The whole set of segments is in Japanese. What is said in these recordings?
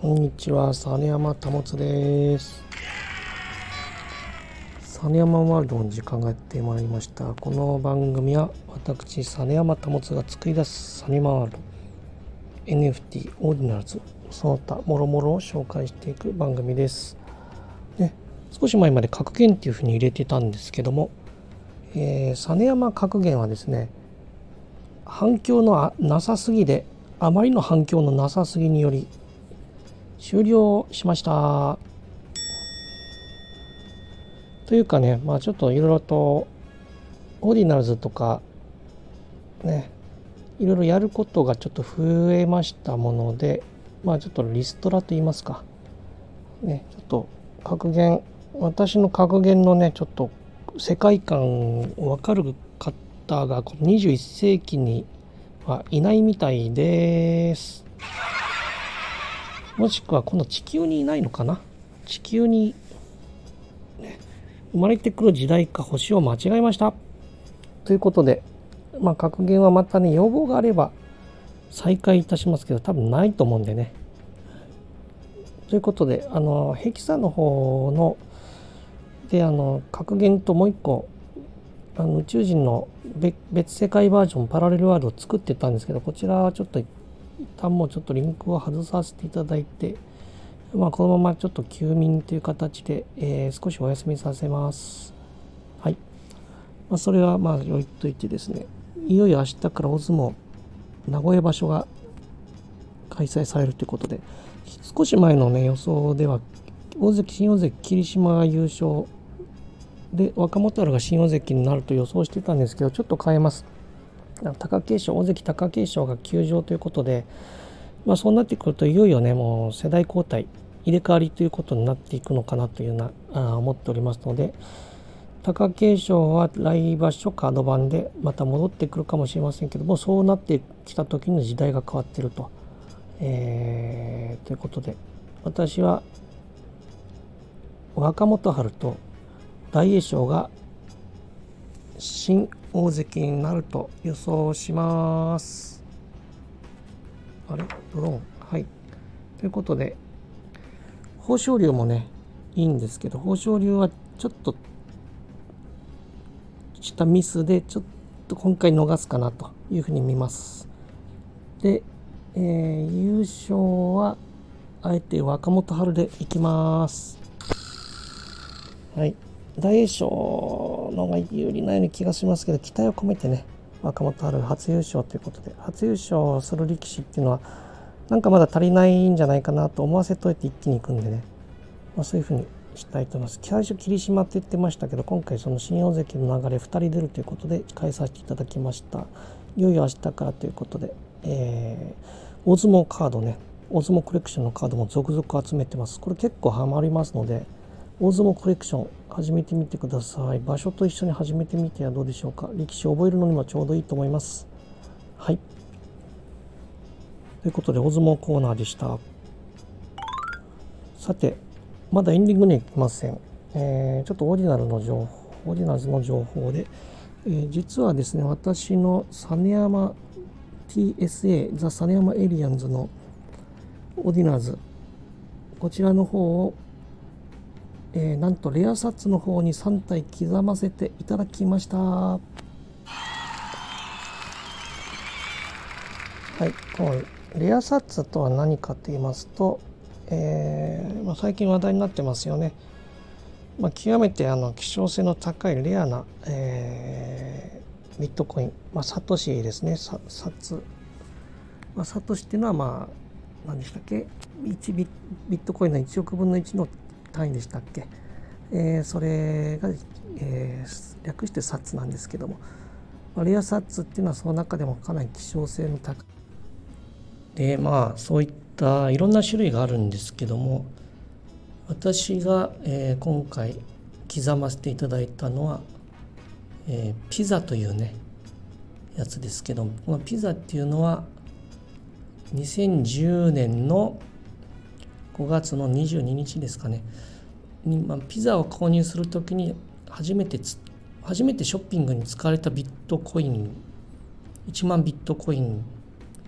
こんにちは、実山保です。実山ワールドの時間がやってまいりました。この番組は私、実山保が作り出す実山ワールド、NFT、オーディナルズ、その他、もろもろを紹介していく番組です。ね、少し前まで格言っていうふうに入れてたんですけども、えー、実山格言はですね、反響のなさすぎで、あまりの反響のなさすぎにより終了しました。というかね、まあちょっといろいろとオーディナルズとかね、いろいろやることがちょっと増えましたもので、まあちょっとリストラと言いますか、ね、ちょっと格言、私の格言のね、ちょっと世界観を分かる方がこの21世紀にはいないみたいです。もしくはこの地球にいないのかな？地球に、ね、生まれてくる時代か星を間違えました。ということで、まあ、格言はまたね、要望があれば再開いたしますけど、多分ないと思うんでね。ということで、あの、ヘキサの方の、で、あの、格言ともう一個、あの宇宙人の別世界バージョンパラレルワールドを作ってたんですけど、こちらはちょっと一一旦もうちょっとリンクを外させていただいて、まあ、このままちょっと休眠という形で、えー、少しお休みさせます。はい。まあ、それはまあ置いといてですね、いよいよ明日から大相撲名古屋場所が開催されるということで、少し前のね、予想では、大関、新大関、霧島が優勝で、若元春が新大関になると予想してたんですけど、ちょっと変えます。貴景勝大関貴景勝が休場ということで、まあ、そうなってくるといよいよねもう世代交代入れ替わりということになっていくのかなというなあ思っておりますので貴景勝は来場所カード版でまた戻ってくるかもしれませんけどもそうなってきた時の時代が変わってると。えー、ということで私は若元春と大栄翔が新大関になると予想します。あれ？ドローン？はい。ということで、豊昇龍もね、いいんですけど、豊昇龍はちょっとしたミスで、ちょっと今回逃すかなというふうに見ます。で、えー、優勝は、あえて若元春でいきます。はい。大栄翔のが有利なような気がしますけど、期待を込めてね、若元春初優勝ということで、初優勝する力士っていうのは、なんかまだ足りないんじゃないかなと思わせといて一気に行くんでね、まあ、そういうふうにしたいと思います。最初霧島って言ってましたけど、今回その新大関の流れ2人出るということで、変えさせていただきました。いよいよ明日からということで、えー、大相撲カードね、大相撲コレクションのカードも続々集めてます。これ結構ハマりますので、大相撲コレクション始めてみてください。場所と一緒に始めてみてはどうでしょうか。力士を覚えるのにもちょうどいいと思います。はい。ということで、大相撲コーナーでした。さて、まだエンディングには行きません。えー、ちょっとオーディナルの情報、オーディナルの情報で、えー、実はですね、私の実山 TSA、ザ・実山エリアンズのオーディナルズ、こちらの方をえー、なんとレアサツの方に3体刻ませていただきました。はいこのレアサツとは何かと言いますと、えーまあ、最近話題になってますよね、まあ、極めてあの希少性の高いレアな、えー、ビットコイン、まあ、サトシですね。サツ、まあ、サトシっていうのはまあ何でしたっけ？1ビットコインの1億分の1の単位でしたっけ、えー、それが、えー、略してサッツなんですけども。レアサッツっていうのはその中でもかなり希少性の高い。でまあそういったいろんな種類があるんですけども。私が、えー、今回刻ませていただいたのは、えー、ピザというねやつですけども。このピザっていうのは2010年の5月の22日ですかね。に、まあ、ピザを購入する時に初めて初めてショッピングに使われたビットコイン1万ビットコイン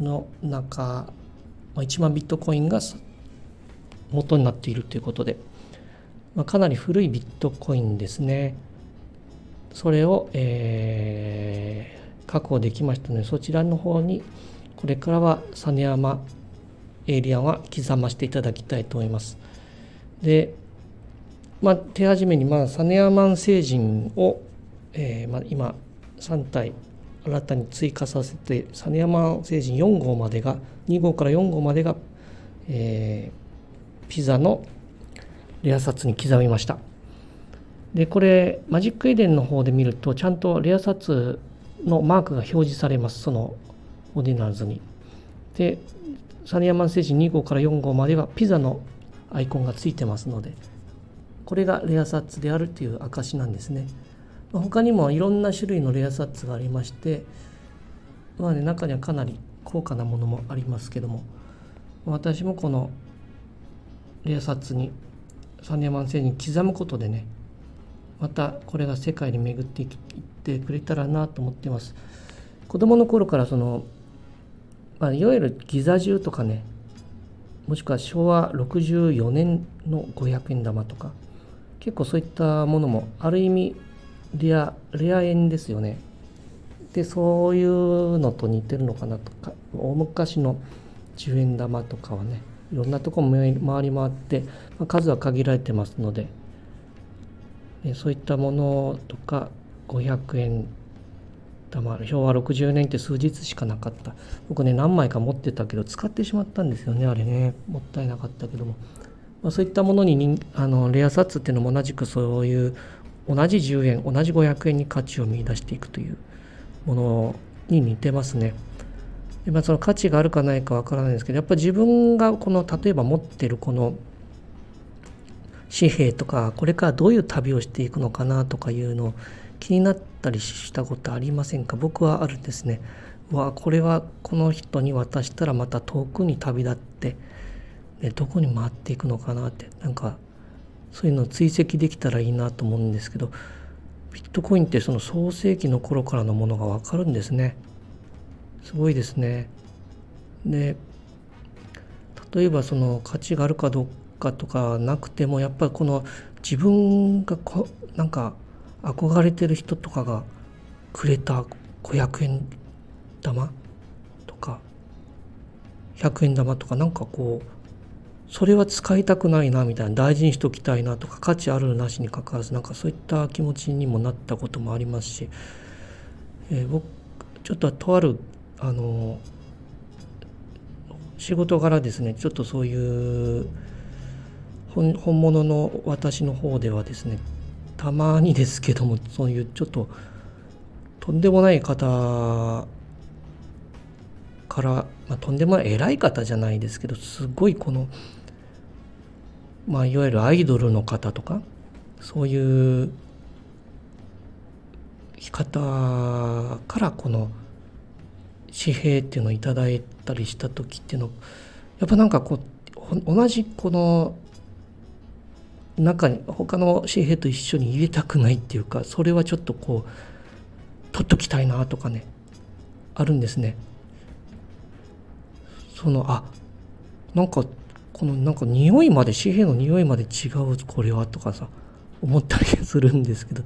の中、ま、1万ビットコインが元になっているということで、まあ、かなり古いビットコインですね。それを、えー、確保できましたのでそちらの方にこれからは実山エイリアンは刻ませていただきたいと思います。でまあ、手始めに、まあ、サネアマン星人を、えーまあ、今3体新たに追加させてサネアマン星人4号までが2号から4号までが、えー、ピザのレア札に刻みました。でこれマジックエデンの方で見るとちゃんとレア札のマークが表示されますそのオーディナルズに。でサネアマン星人2号から4号まではピザのアイコンがついてますのでこれがレアサッツであるという証なんですね。他にもいろんな種類のレアサッツがありまして、まあね、中にはかなり高価なものもありますけども私もこのレアサッツにサンデーマン星に刻むことでねまたこれが世界に巡っていってくれたらなと思ってます子供の頃からその、まあ、いわゆるギザ銃とかねもしくは昭和64年の500円玉とか結構そういったものもある意味レアレア円ですよね。でそういうのと似てるのかなとか大昔の10円玉とかはねいろんなとこ回り回って、まあ、数は限られてますのででそういったものとか500円玉昭和60年って数日しかなかった。僕ね何枚か持ってたけど使ってしまったんですよねあれね。もったいなかったけども。まあ、そういったものにあのレアサッツっていうのも同じくそういう同じ10円同じ500円に価値を見出していくというものに似てますね。でまあ、その価値があるかないかわからないんですけどやっぱ自分がこの例えば持ってるこの紙幣とかこれからどういう旅をしていくのかなとかいうのを気になったりしたことありませんか？僕はあるんですね。わこれはこの人に渡したらまた遠くに旅立ってでどこに回っていくのかなってなんかそういうのを追跡できたらいいなと思うんですけどビットコインってその創世紀の頃からのものが分かるんですね。すごいですね。で例えばその価値があるかどうかとかなくてもやっぱりこの自分がこなんか憧れてる人とかがくれた500円玉とか100円玉とかなんかこうそれは使いたくないなみたいな大事にしときたいなとか価値あるなしにかかわらずなんかそういった気持ちにもなったこともありますし、えー、僕ちょっととあるあの仕事柄ですねちょっとそういう本物の私の方ではですねたまにですけどもそういうちょっととんでもない方から、まあ、とんでもない偉い方じゃないですけどすごいこのまあ、いわゆるアイドルの方とかそういう方からこの紙幣っていうのをいいたりした時っていうのやっぱなんかこう同じこの中に他の紙幣と一緒に入れたくないっていうかそれはちょっとこう取っときたいなとかねあるんですね。そのあなんかこのなんか匂いまで紙幣の匂いまで違うこれはとかさ思ったりするんですけど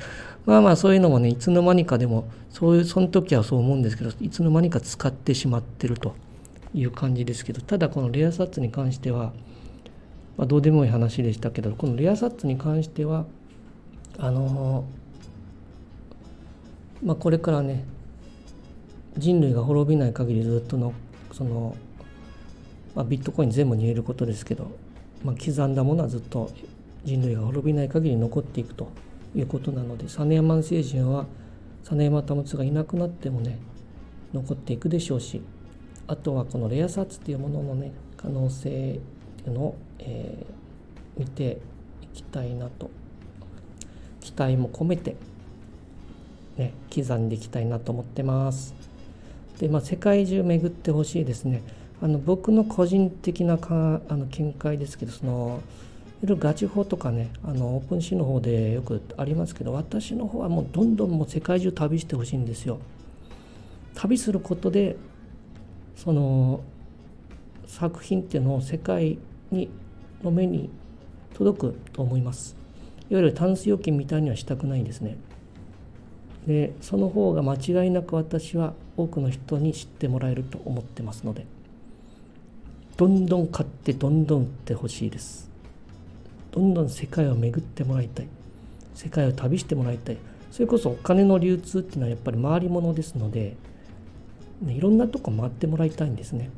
まあまあそういうのもねいつの間にかでもそういうその時はそう思うんですけどいつの間にか使ってしまってるという感じですけどただこのレアサツに関しては、まあ、どうでもいい話でしたけどこのレアサッツに関してはあのまあこれからね人類が滅びない限りずっとのそのまあ、ビットコイン全部に言えることですけど、まあ、刻んだものはずっと人類が滅びない限り残っていくということなので実山星人は実山保がいなくなってもね残っていくでしょうしあとはこのレアサッツっていうもののね可能性っていうのを、えー、見ていきたいなと期待も込めてね刻んでいきたいなと思ってます。でまあ世界中巡ってほしいですね。あの僕の個人的なかあの見解ですけどそのいろいろガチ法とかねあのオープンシーの方でよくありますけど私の方はもうどんどんもう世界中旅してほしいんですよ。旅することでその作品っていうのを世界にの目に届くと思います。いわゆるタンス預金みたいにはしたくないんですね。でその方が間違いなく私は多くの人に知ってもらえると思ってますので。どんどん買ってどんどん売ってほしいです。どんどん世界を巡ってもらいたい。世界を旅してもらいたい。それこそお金の流通っていうのはやっぱり回り物ですので、ね、いろんなとこ回ってもらいたいんですね。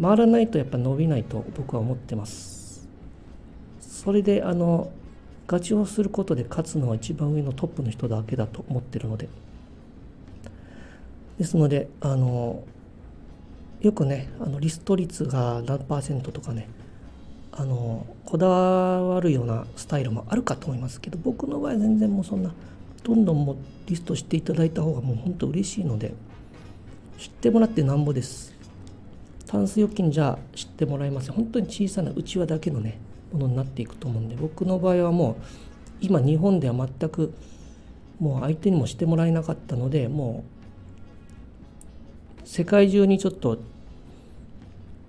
回らないとやっぱ伸びないと僕は思ってます。それであのガチをすることで勝つのは一番上のトップの人だけだと思ってるので。ですのであのよくねあのリスト率が何パーセントとかねあのこだわるようなスタイルもあるかと思いますけど僕の場合全然もうそんなどんどんもリストしていただいた方がもう本当嬉しいので知ってもらってなんぼです。タンス預金じゃ知ってもらえません本当に小さなうちわだけのねものになっていくと思うんで僕の場合はもう今日本では全くもう相手にもしてもらえなかったのでもう世界中にちょっと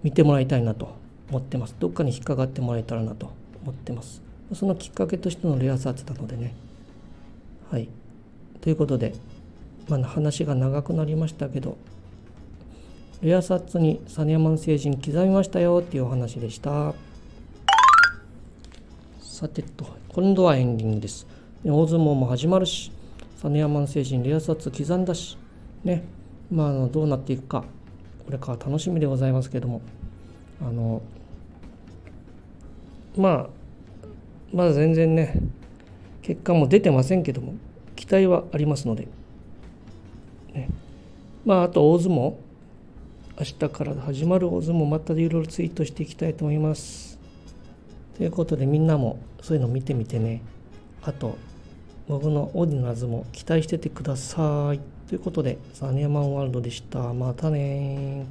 見てもらいたいなと思ってます。どっかに引っかかってもらえたらなと思ってます。そのきっかけとしてのレアサーチなのでね。はい。ということで、まあ、話が長くなりましたけどレアサッツにサネヤマン星人刻みましたよっていうお話でした。さてと今度はエンディングです。大相撲も始まるしサネヤマン星人レアサッツ刻んだしねまああのどうなっていくかこれから楽しみでございますけども。あのまあまだ全然ね結果も出てませんけども期待はありますので、ね、まああと大相撲明日から始まる大相撲またいろいろツイートしていきたいと思います。ということでみんなもそういうの見てみてね。あと僕のオーディナーズも期待しててください。ということでサニアマンワールドでした。またね